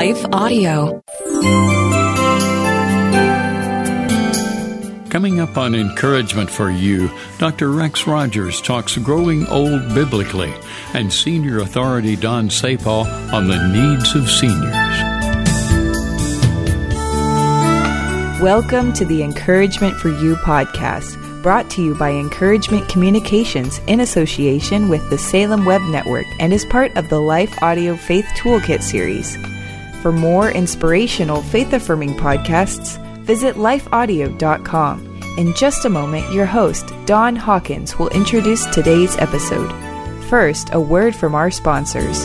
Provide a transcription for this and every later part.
Life Audio. Coming up on Encouragement for You, Dr. Rex Rogers talks growing old biblically, and Senior Authority Don Sapaugh on the needs of seniors. Welcome to the Encouragement for You podcast, brought to you by Encouragement Communications in association with the Salem Web Network and is part of the Life Audio Faith Toolkit series. For more inspirational, faith affirming podcasts, visit lifeaudio.com. In just a moment, your host, Don Hawkins, will introduce today's episode. First, a word from our sponsors.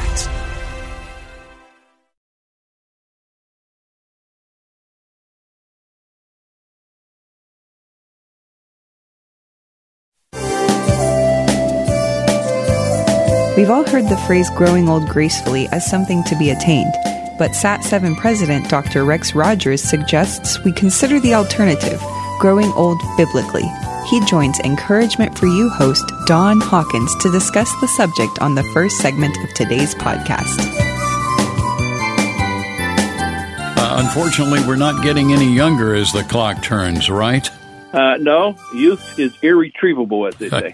We've all heard the phrase growing old gracefully as something to be attained, but SAT7 President Dr. Rex Rogers suggests we consider the alternative, growing old biblically. He joins Encouragement for You host Don Hawkins to discuss the subject on the first segment of today's podcast. Uh, unfortunately, we're not getting any younger as the clock turns, right? Uh, no, youth is irretrievable, as they say.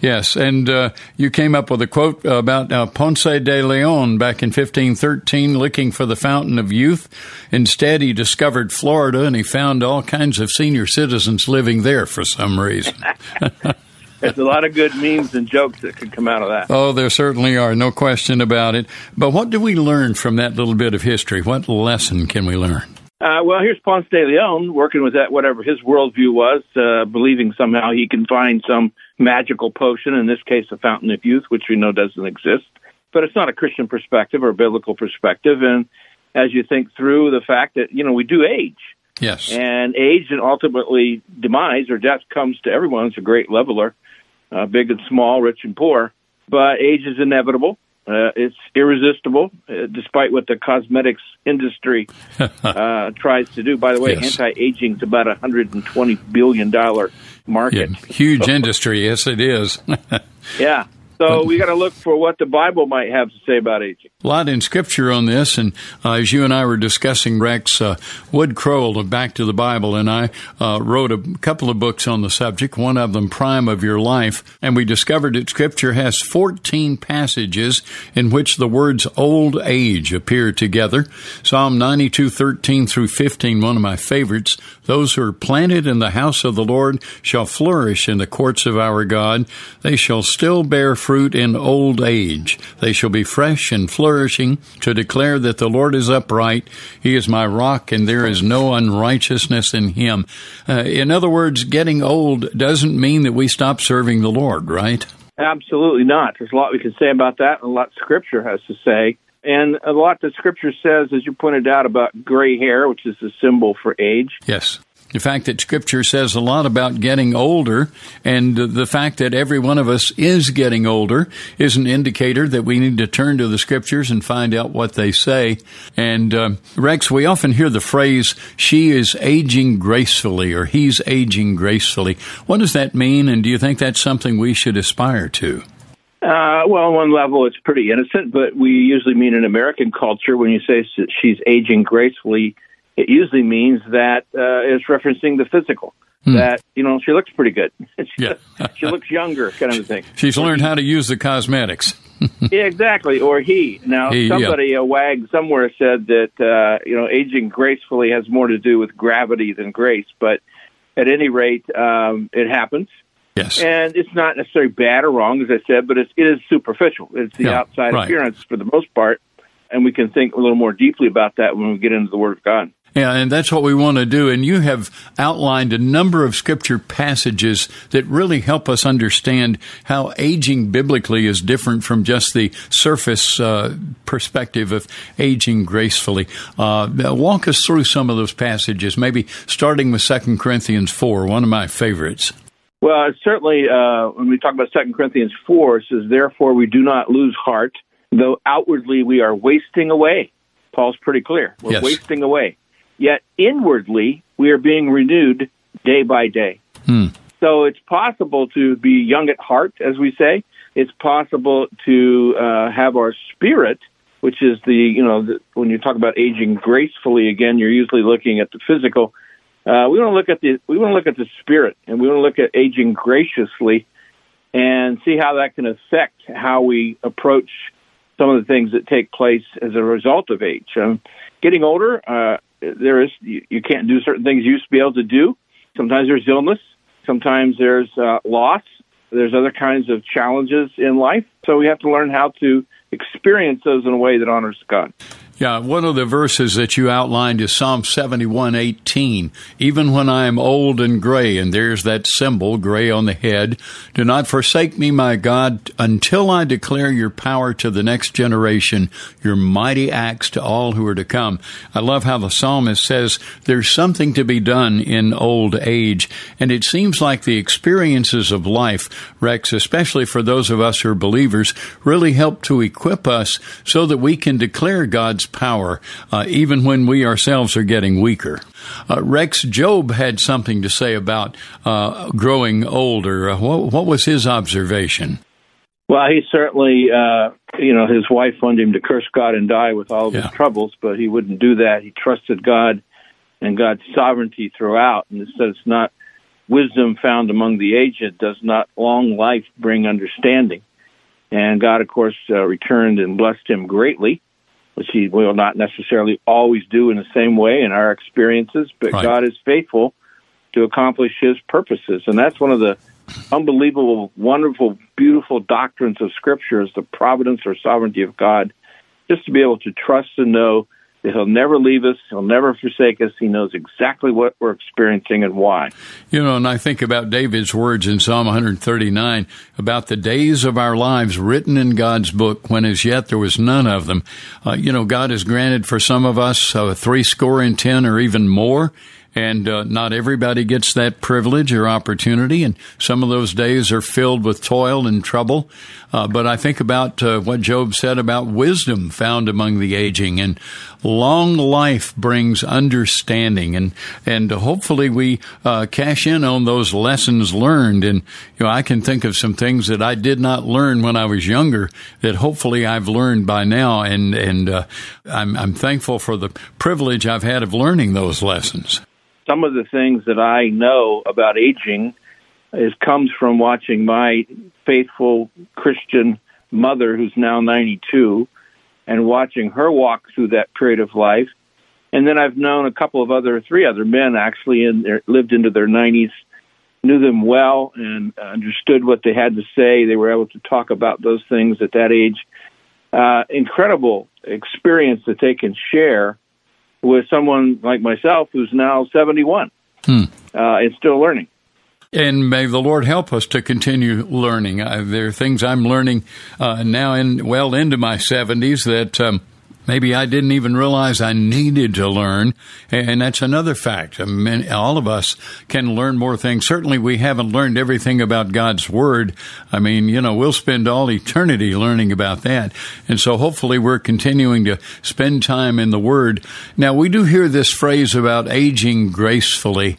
Yes, and uh, you came up with a quote about uh, Ponce de Leon back in 1513 looking for the fountain of youth. Instead, he discovered Florida and he found all kinds of senior citizens living there for some reason. There's a lot of good memes and jokes that could come out of that. Oh, there certainly are, no question about it. But what do we learn from that little bit of history? What lesson can we learn? Uh, well, here's Ponce de Leon working with that, whatever his worldview was, uh, believing somehow he can find some magical potion, in this case, a fountain of youth, which we know doesn't exist. But it's not a Christian perspective or a biblical perspective. And as you think through the fact that, you know, we do age. Yes. And age and ultimately demise or death comes to everyone. It's a great leveler, uh, big and small, rich and poor. But age is inevitable. Uh, it's irresistible, uh, despite what the cosmetics industry uh, tries to do. By the way, Yes. anti-aging is about a hundred and twenty billion dollar market. Yeah, huge industry, yes, it is. Yeah. So we got to look for what the Bible might have to say about aging. A lot in scripture on this, and uh, as you and I were discussing, Rex uh, Woodrow Kroll of Back to the Bible and I uh, wrote a couple of books on the subject. One of them, Prime of Your Life, and we discovered that Scripture has 14 passages in which the words "old age" appear together. Psalm 92, 13 through 15, one of my favorites. Those who are planted in the house of the Lord shall flourish in the courts of our God. They shall still bear fruit in old age. They shall be fresh and flourishing to declare that the Lord is upright. He is my rock and there is no unrighteousness in him. Uh, in other words, getting old doesn't mean that we stop serving the Lord, right? Absolutely not. There's a lot we can say about that, and a lot Scripture has to say. And a lot that Scripture says, as you pointed out, about gray hair, which is a symbol for age. Yes. The fact that Scripture says a lot about getting older, and the fact that every one of us is getting older, is an indicator that we need to turn to the Scriptures and find out what they say. And uh, Rex, we often hear the phrase, she is aging gracefully, or he's aging gracefully. What does that mean, and do you think that's something we should aspire to? Uh, well, on one level, it's pretty innocent, but we usually mean in American culture when you say she's aging gracefully, it usually means that uh, it's referencing the physical. that you know she looks pretty good. she, Yeah. she looks younger, kind of thing. She's learned how to use the cosmetics. yeah, exactly. Or he. Now, He, yeah. somebody, a wag somewhere said that uh, you know aging gracefully has more to do with gravity than grace. But at any rate, um, it happens, Yes. and it's not necessarily bad or wrong, as I said, but it's, it is superficial. It's the Yeah, outside right. appearance for the most part, and we can think a little more deeply about that when we get into the Word of God. Yeah, and that's what we want to do. And you have outlined a number of scripture passages that really help us understand how aging biblically is different from just the surface uh, perspective of aging gracefully. Uh, walk us through some of those passages, maybe starting with 2 Corinthians 4, one of my favorites. Well, certainly uh, when we talk about Second Corinthians four, it says, "Therefore we do not lose heart, though outwardly we are wasting away." Paul's pretty clear. We're Yes. wasting away. Yet inwardly we are being renewed day by day. So it's possible to be young at heart, as we say. It's possible to uh, have our spirit, which is the you know the, when you talk about aging gracefully. Again, you're usually looking at the physical. Uh, we want to look at the we want to look at the spirit, and we want to look at aging graciously, and see how that can affect how we approach some of the things that take place as a result of age. Um, getting older, uh, there is you, you can't do certain things you used to be able to do. Sometimes there's illness. Sometimes there's uh, loss. There's other kinds of challenges in life. So we have to learn how to experience those in a way that honors God. Yeah, one of the verses that you outlined is Psalm 71:18. Even when I am old and gray, and there's that symbol, gray on the head, do not forsake me, my God, until I declare your power to the next generation, your mighty acts to all who are to come. I love how the psalmist says there's something to be done in old age, and it seems like the experiences of life, Rex, especially for those of us who are believers, really help to equip us so that we can declare God's power, uh, even when we ourselves are getting weaker. Uh, Rex, Job had something to say about uh, growing older. Uh, what, what was his observation? Well, he certainly, uh, you know, his wife wanted him to curse God and die with all of Yeah. his troubles, but he wouldn't do that. He trusted God and God's sovereignty throughout, and it says, "Not wisdom found among the aged does not long life bring understanding." And God, of course, uh, returned and blessed him greatly, which He will not necessarily always do in the same way in our experiences, but Right. God is faithful to accomplish His purposes, and that's one of the unbelievable, wonderful, beautiful doctrines of Scripture is the providence or sovereignty of God. Just to be able to trust and know that He'll never leave us, He'll never forsake us. He knows exactly what we're experiencing and why. You know, and I think about David's words in Psalm 139 about the days of our lives written in God's book when as yet there was none of them. Uh, you know, God has granted for some of us uh, three score and ten or even more. And uh, not everybody gets that privilege or opportunity, and some of those days are filled with toil and trouble. Uh, but I think about uh, what Job said about wisdom found among the aging, and long life brings understanding, and and hopefully we uh, cash in on those lessons learned. And you know, I can think of some things that I did not learn when I was younger that hopefully I've learned by now, and and uh, I'm I'm thankful for the privilege I've had of learning those lessons. some of the things that I know about aging is comes from watching my faithful Christian mother who's now 92 and watching her walk through that period of life. And then I've known a couple of other, three other men actually in their, lived into their 90s, knew them well and understood what they had to say. They were able to talk about those things at that age. Uh, incredible experience that they can share with someone like myself who's now 71 uh, and still learning. And may the Lord help us to continue learning. Uh, there are things I'm learning uh, now, in well into my 70s, that um, maybe I didn't even realize I needed to learn. And that's another fact. I mean, all of us can learn more things. Certainly, we haven't learned everything about God's Word. I mean, you know, we'll spend all eternity learning about that. And so hopefully, we're continuing to spend time in the Word. Now, we do hear this phrase about aging gracefully.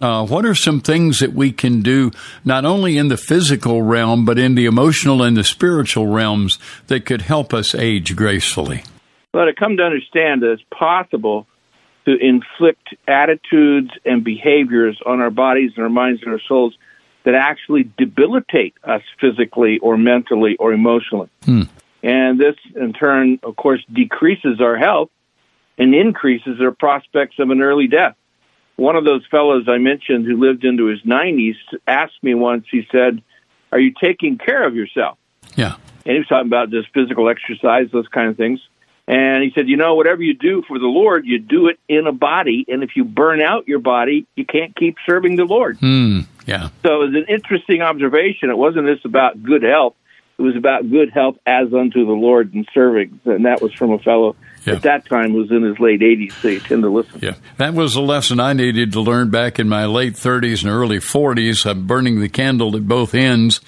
Uh, what are some things that we can do, not only in the physical realm, but in the emotional and the spiritual realms, that could help us age gracefully? But I come to understand that it's possible to inflict attitudes and behaviors on our bodies and our minds and our souls that actually debilitate us physically or mentally or emotionally. Hmm. And this, in turn, of course, decreases our health and increases our prospects of an early death. One of those fellows I mentioned who lived into his 90s asked me once, he said, Are you taking care of yourself? Yeah. And he was talking about just physical exercise, those kind of things. And he said, you know, whatever you do for the Lord, you do it in a body. And if you burn out your body, you can't keep serving the Lord. Hmm. Yeah. So it was an interesting observation. It wasn't just about good health. It was about good health as unto the Lord and serving. And that was from a fellow Yeah. at that time was in his late 80s, so you tend to listen. Yeah, that was a lesson I needed to learn back in my late 30s and early 40s. I'm uh, burning the candle at both ends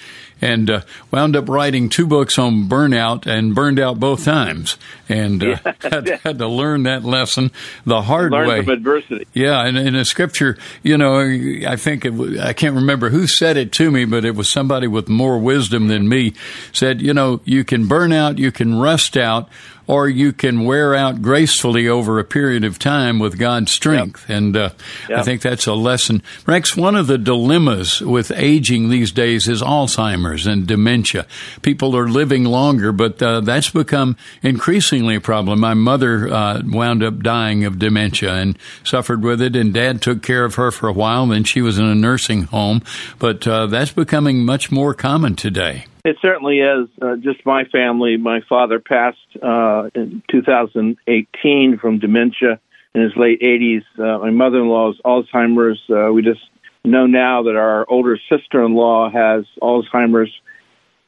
and uh, wound up writing two books on burnout and burned out both times. And uh, had, had to learn that lesson the hard Learn way. from adversity. Yeah, and in a scripture, you know, I think it, I can't remember who said it to me, but it was somebody with more wisdom than me. Said, you know, you can burn out, you can rust out, or you can wear out gracefully over a period of time with God's strength. And uh, I think that's a lesson. Rex, one of the dilemmas with aging these days is Alzheimer's and dementia. People are living longer, but uh, that's become increasingly a problem. My mother uh, wound up dying of dementia and suffered with it, and Dad took care of her for a while. Then she was in a nursing home, but uh, that's becoming much more common today. It certainly is. Uh, just my family. My father passed uh, in 2018 from dementia in his late 80s. Uh, my mother-in-law's Alzheimer's. Uh, we just know now that our older sister-in-law has Alzheimer's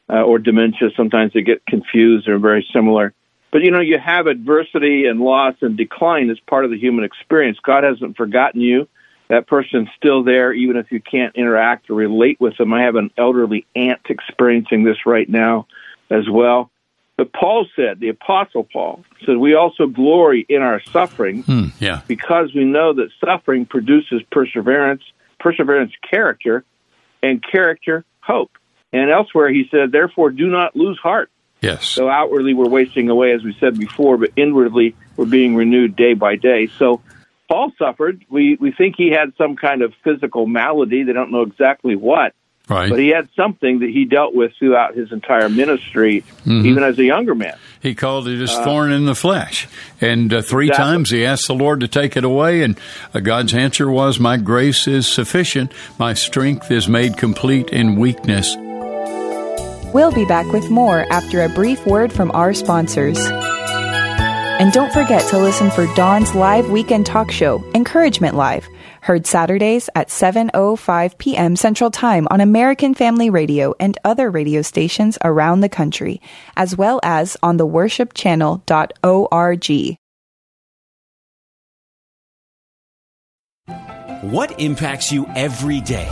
uh, or dementia. Sometimes they get confused. They're very similar. But you know, you have adversity and loss and decline as part of the human experience. God hasn't forgotten you. That person's still there, even if you can't interact or relate with them. I have an elderly aunt experiencing this right now as well. But Paul said, the Apostle Paul said, we also glory in our suffering Hmm, yeah. because we know that suffering produces perseverance, perseverance, character, and character, hope. And elsewhere, he said, therefore, do not lose heart. Yes. So outwardly, we're wasting away, as we said before, but inwardly, we're being renewed day by day. So Paul suffered. We, we think he had some kind of physical malady. They don't know exactly what, Right. but he had something that he dealt with throughout his entire ministry, Mm-hmm. even as a younger man. He called it his thorn in the flesh. And uh, three Exactly. times he asked the Lord to take it away, and uh, God's answer was, My grace is sufficient. My strength is made complete in weakness. We'll be back with more after a brief word from our sponsors. And don't forget to listen for Don's live weekend talk show, Encouragement Live, heard Saturdays at 7:05 p.m. Central Time on American Family Radio and other radio stations around the country, as well as on the worshipchannel.org. What impacts you every day?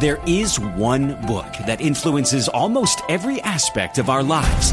There is one book that influences almost every aspect of our lives.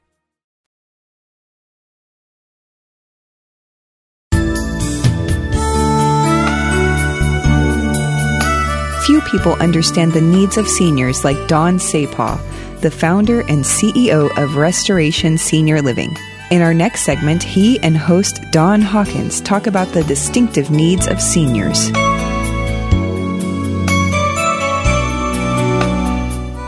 People understand the needs of seniors like Don Sapaugh. the founder and CEO of Restoration Senior Living. In our next segment, he and host Don Hawkins talk about the distinctive needs of seniors.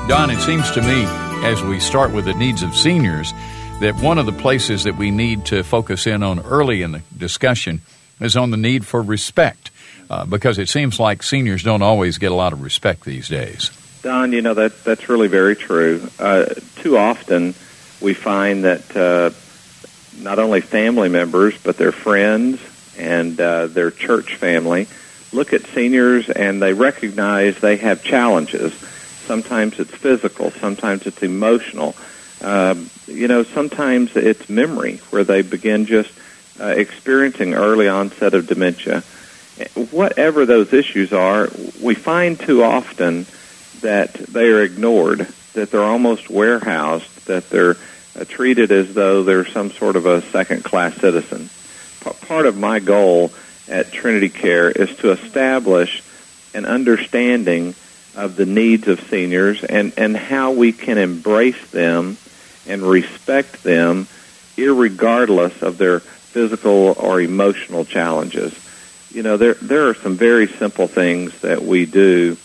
Don, it seems to me, as we start with the needs of seniors, that one of the places that we need to focus in on early in the discussion is on the need for respect, uh, because it seems like seniors don't always get a lot of respect these days. Don, you know that that's really very true. Uh, too often, we find that uh, not only family members but their friends and uh, their church family look at seniors and they recognize they have challenges. Sometimes it's physical, sometimes it's emotional. Um, you know, sometimes it's memory where they begin just uh, experiencing early onset of dementia. Whatever those issues are, we find too often that they are ignored, that they're almost warehoused, that they're uh, treated as though they're some sort of a second class citizen. P- part of my goal at Trinity Care is to establish an understanding of the needs of seniors and, and how we can embrace them and respect them regardless of their physical or emotional challenges. You know, there there are some very simple things that we do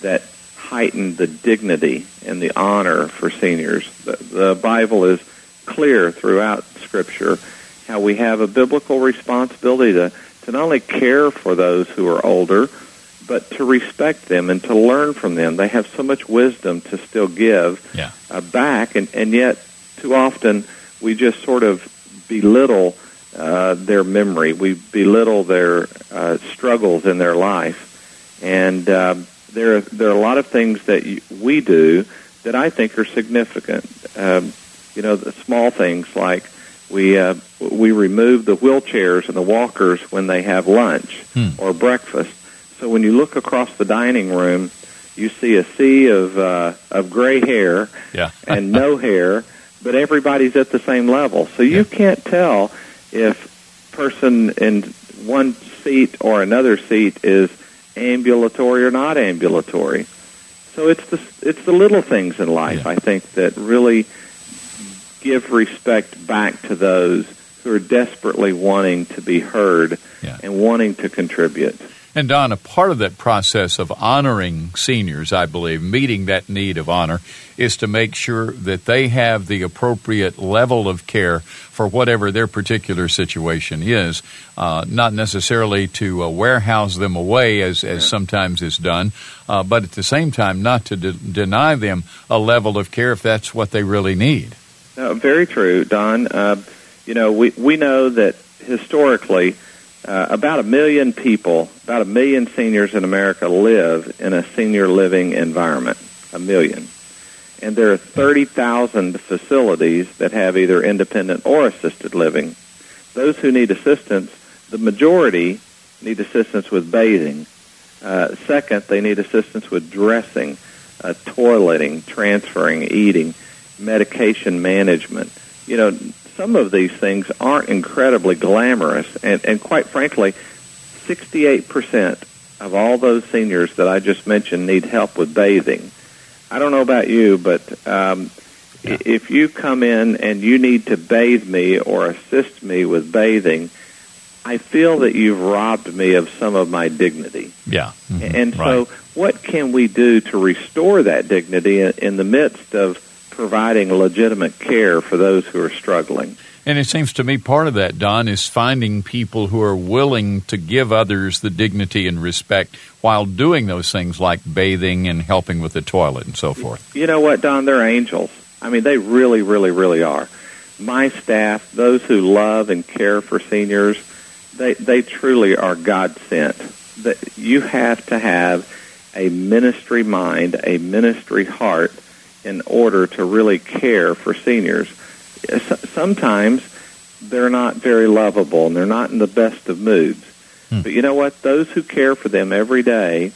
that heighten the dignity and the honor for seniors. The, the Bible is clear throughout Scripture how we have a biblical responsibility to, to not only care for those who are older, but to respect them and to learn from them. They have so much wisdom to still give yeah. uh, back, and, and yet too often we just sort of belittle uh, their memory. We belittle their uh, struggles in their life, and uh, there are, there are a lot of things that we do that I think are significant. Um, you know, the small things like we uh, we remove the wheelchairs and the walkers when they have lunch hmm. or breakfast. So when you look across the dining room, you see a sea of uh, of gray hair yeah. and no hair, but everybody's at the same level. So you yeah. can't tell if person in one seat or another seat is ambulatory or not ambulatory. So it's the it's the little things in life yeah. I think that really give respect back to those who are desperately wanting to be heard yeah. and wanting to contribute. And Don, a part of that process of honoring seniors, I believe, meeting that need of honor, is to make sure that they have the appropriate level of care for whatever their particular situation is, uh, not necessarily to uh, warehouse them away as, as sometimes is done, uh, but at the same time not to de- deny them a level of care if that's what they really need. No, very true, Don. Uh, you know, we, we know that historically, uh, about a million people, about a million seniors in America live in a senior living environment. A million. And there are 30,000 facilities that have either independent or assisted living. Those who need assistance, the majority need assistance with bathing. Uh, second, they need assistance with dressing, uh, toileting, transferring, eating, medication management. You know, some of these things aren't incredibly glamorous, and, and quite frankly, 68% of all those seniors that I just mentioned need help with bathing. I don't know about you, but um, yeah. if you come in and you need to bathe me or assist me with bathing, I feel that you've robbed me of some of my dignity. Yeah. Mm-hmm. And so, right. what can we do to restore that dignity in, in the midst of providing legitimate care for those who are struggling. And it seems to me part of that, Don, is finding people who are willing to give others the dignity and respect while doing those things like bathing and helping with the toilet and so forth. You know what, Don? They're angels. I mean, they really, really, really are. My staff, those who love and care for seniors, they, they truly are God sent. You have to have a ministry mind, a ministry heart in order to really care for seniors. Sometimes they're not very lovable and they're not in the best of moods. Hmm. But you know what? Those who care for them every day,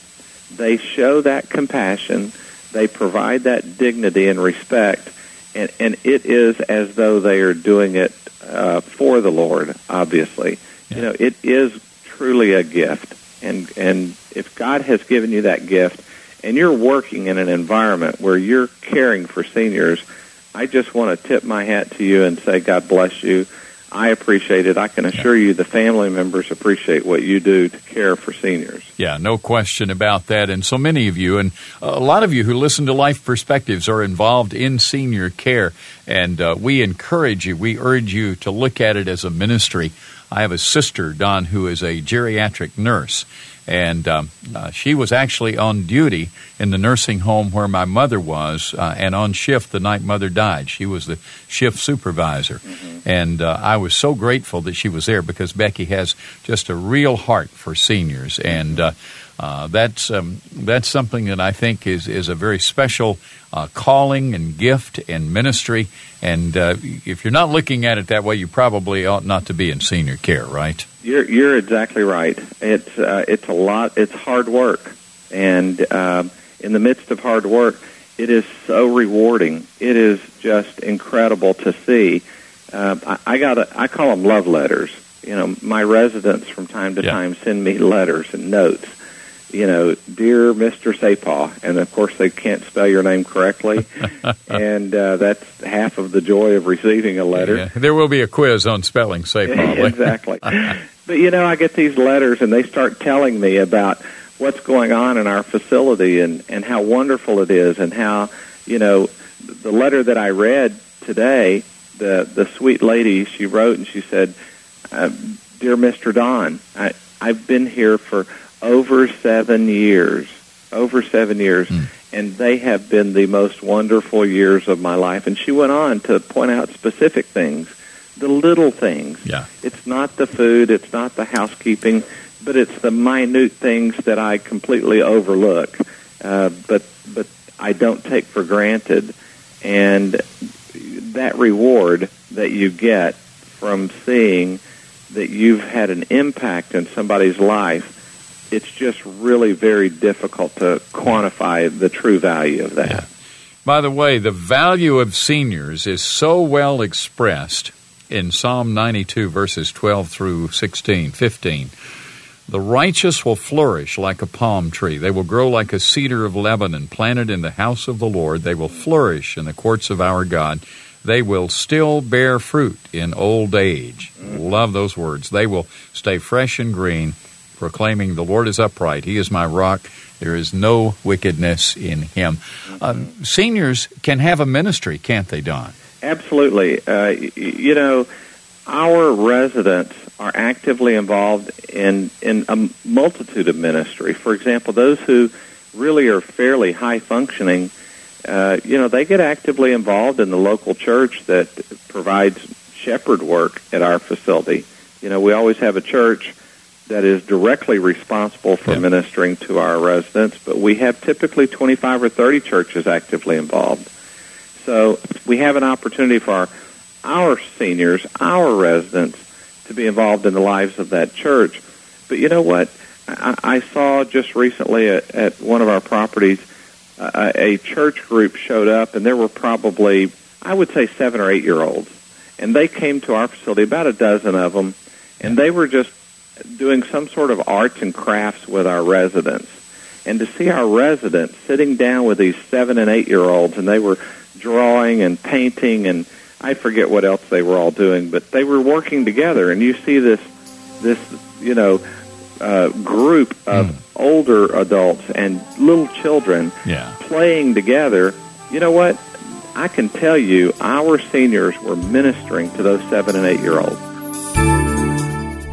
they show that compassion, they provide that dignity and respect, and, and it is as though they are doing it uh, for the Lord, obviously. Yeah. You know, it is truly a gift. And, and if God has given you that gift, and you're working in an environment where you're caring for seniors, I just want to tip my hat to you and say, God bless you. I appreciate it. I can assure you the family members appreciate what you do to care for seniors. Yeah, no question about that. And so many of you, and a lot of you who listen to Life Perspectives, are involved in senior care. And uh, we encourage you, we urge you to look at it as a ministry. I have a sister, Don, who is a geriatric nurse and um, uh, she was actually on duty in the nursing home where my mother was, uh, and on shift the night mother died. She was the shift supervisor, mm-hmm. and uh, I was so grateful that she was there because Becky has just a real heart for seniors, and uh, that's um, that's something that I think is is a very special uh, calling and gift and ministry. And uh, if you're not looking at it that way, you probably ought not to be in senior care, right? You're you're exactly right. It's uh, it's a lot. It's hard work, and uh, in the midst of hard work, it is so rewarding. It is just incredible to see. Uh, I, I got a, I call them love letters. You know, my residents from time to yeah. time send me letters and notes you know, dear Mr. Sapaugh, and of course they can't spell your name correctly, and uh, that's half of the joy of receiving a letter. Yeah. There will be a quiz on spelling Sapaugh. exactly. but you know, I get these letters, and they start telling me about what's going on in our facility and and how wonderful it is, and how you know the letter that I read today, the the sweet lady she wrote, and she said, uh, "Dear Mr. Don, I I've been here for." Over seven years, over seven years, mm. and they have been the most wonderful years of my life. And she went on to point out specific things, the little things. Yeah. It's not the food, it's not the housekeeping, but it's the minute things that I completely overlook, uh, but but I don't take for granted, and that reward that you get from seeing that you've had an impact in somebody's life it's just really very difficult to quantify the true value of that. Yeah. By the way, the value of seniors is so well expressed in Psalm 92, verses 12 through 16, 15. The righteous will flourish like a palm tree. They will grow like a cedar of Lebanon, planted in the house of the Lord. They will flourish in the courts of our God. They will still bear fruit in old age. Love those words. They will stay fresh and green proclaiming, The Lord is upright, He is my rock, there is no wickedness in Him. Uh, seniors can have a ministry, can't they, Don? Absolutely. Uh, you know, our residents are actively involved in, in a multitude of ministry. For example, those who really are fairly high functioning, uh, you know, they get actively involved in the local church that provides shepherd work at our facility. You know, we always have a church that is directly responsible for ministering to our residents, but we have typically 25 or 30 churches actively involved. So we have an opportunity for our, our seniors, our residents, to be involved in the lives of that church. But you know what? I, I saw just recently at, at one of our properties, uh, a church group showed up, and there were probably, I would say, seven or eight year olds. And they came to our facility, about a dozen of them, and they were just doing some sort of arts and crafts with our residents. And to see our residents sitting down with these seven and eight year olds, and they were drawing and painting, and I forget what else they were all doing, but they were working together. And you see this, this you know, uh, group of mm. older adults and little children yeah. playing together. You know what? I can tell you, our seniors were ministering to those seven and eight year olds.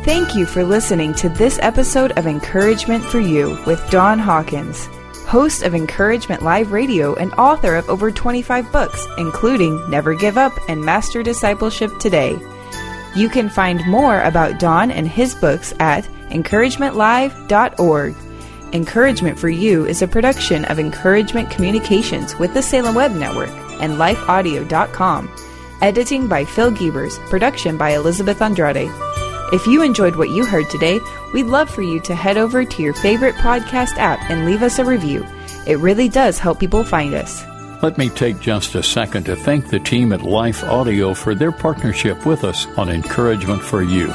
Thank you for listening to this episode of Encouragement for You with Don Hawkins, host of Encouragement Live Radio and author of over 25 books, including Never Give Up and Master Discipleship Today. You can find more about Don and his books at encouragementlive.org. Encouragement for You is a production of Encouragement Communications with the Salem Web Network and lifeaudio.com. Editing by Phil Gebers, production by Elizabeth Andrade. If you enjoyed what you heard today, we'd love for you to head over to your favorite podcast app and leave us a review. It really does help people find us. Let me take just a second to thank the team at Life Audio for their partnership with us on Encouragement for You.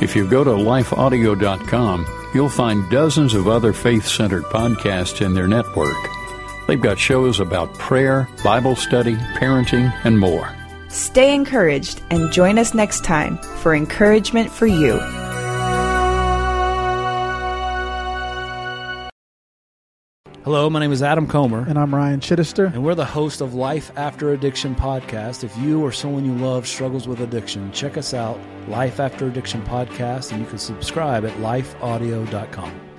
If you go to lifeaudio.com, you'll find dozens of other faith centered podcasts in their network. They've got shows about prayer, Bible study, parenting, and more. Stay encouraged and join us next time for Encouragement for You. Hello, my name is Adam Comer. And I'm Ryan Chittister. And we're the host of Life After Addiction podcast. If you or someone you love struggles with addiction, check us out, Life After Addiction podcast, and you can subscribe at lifeaudio.com.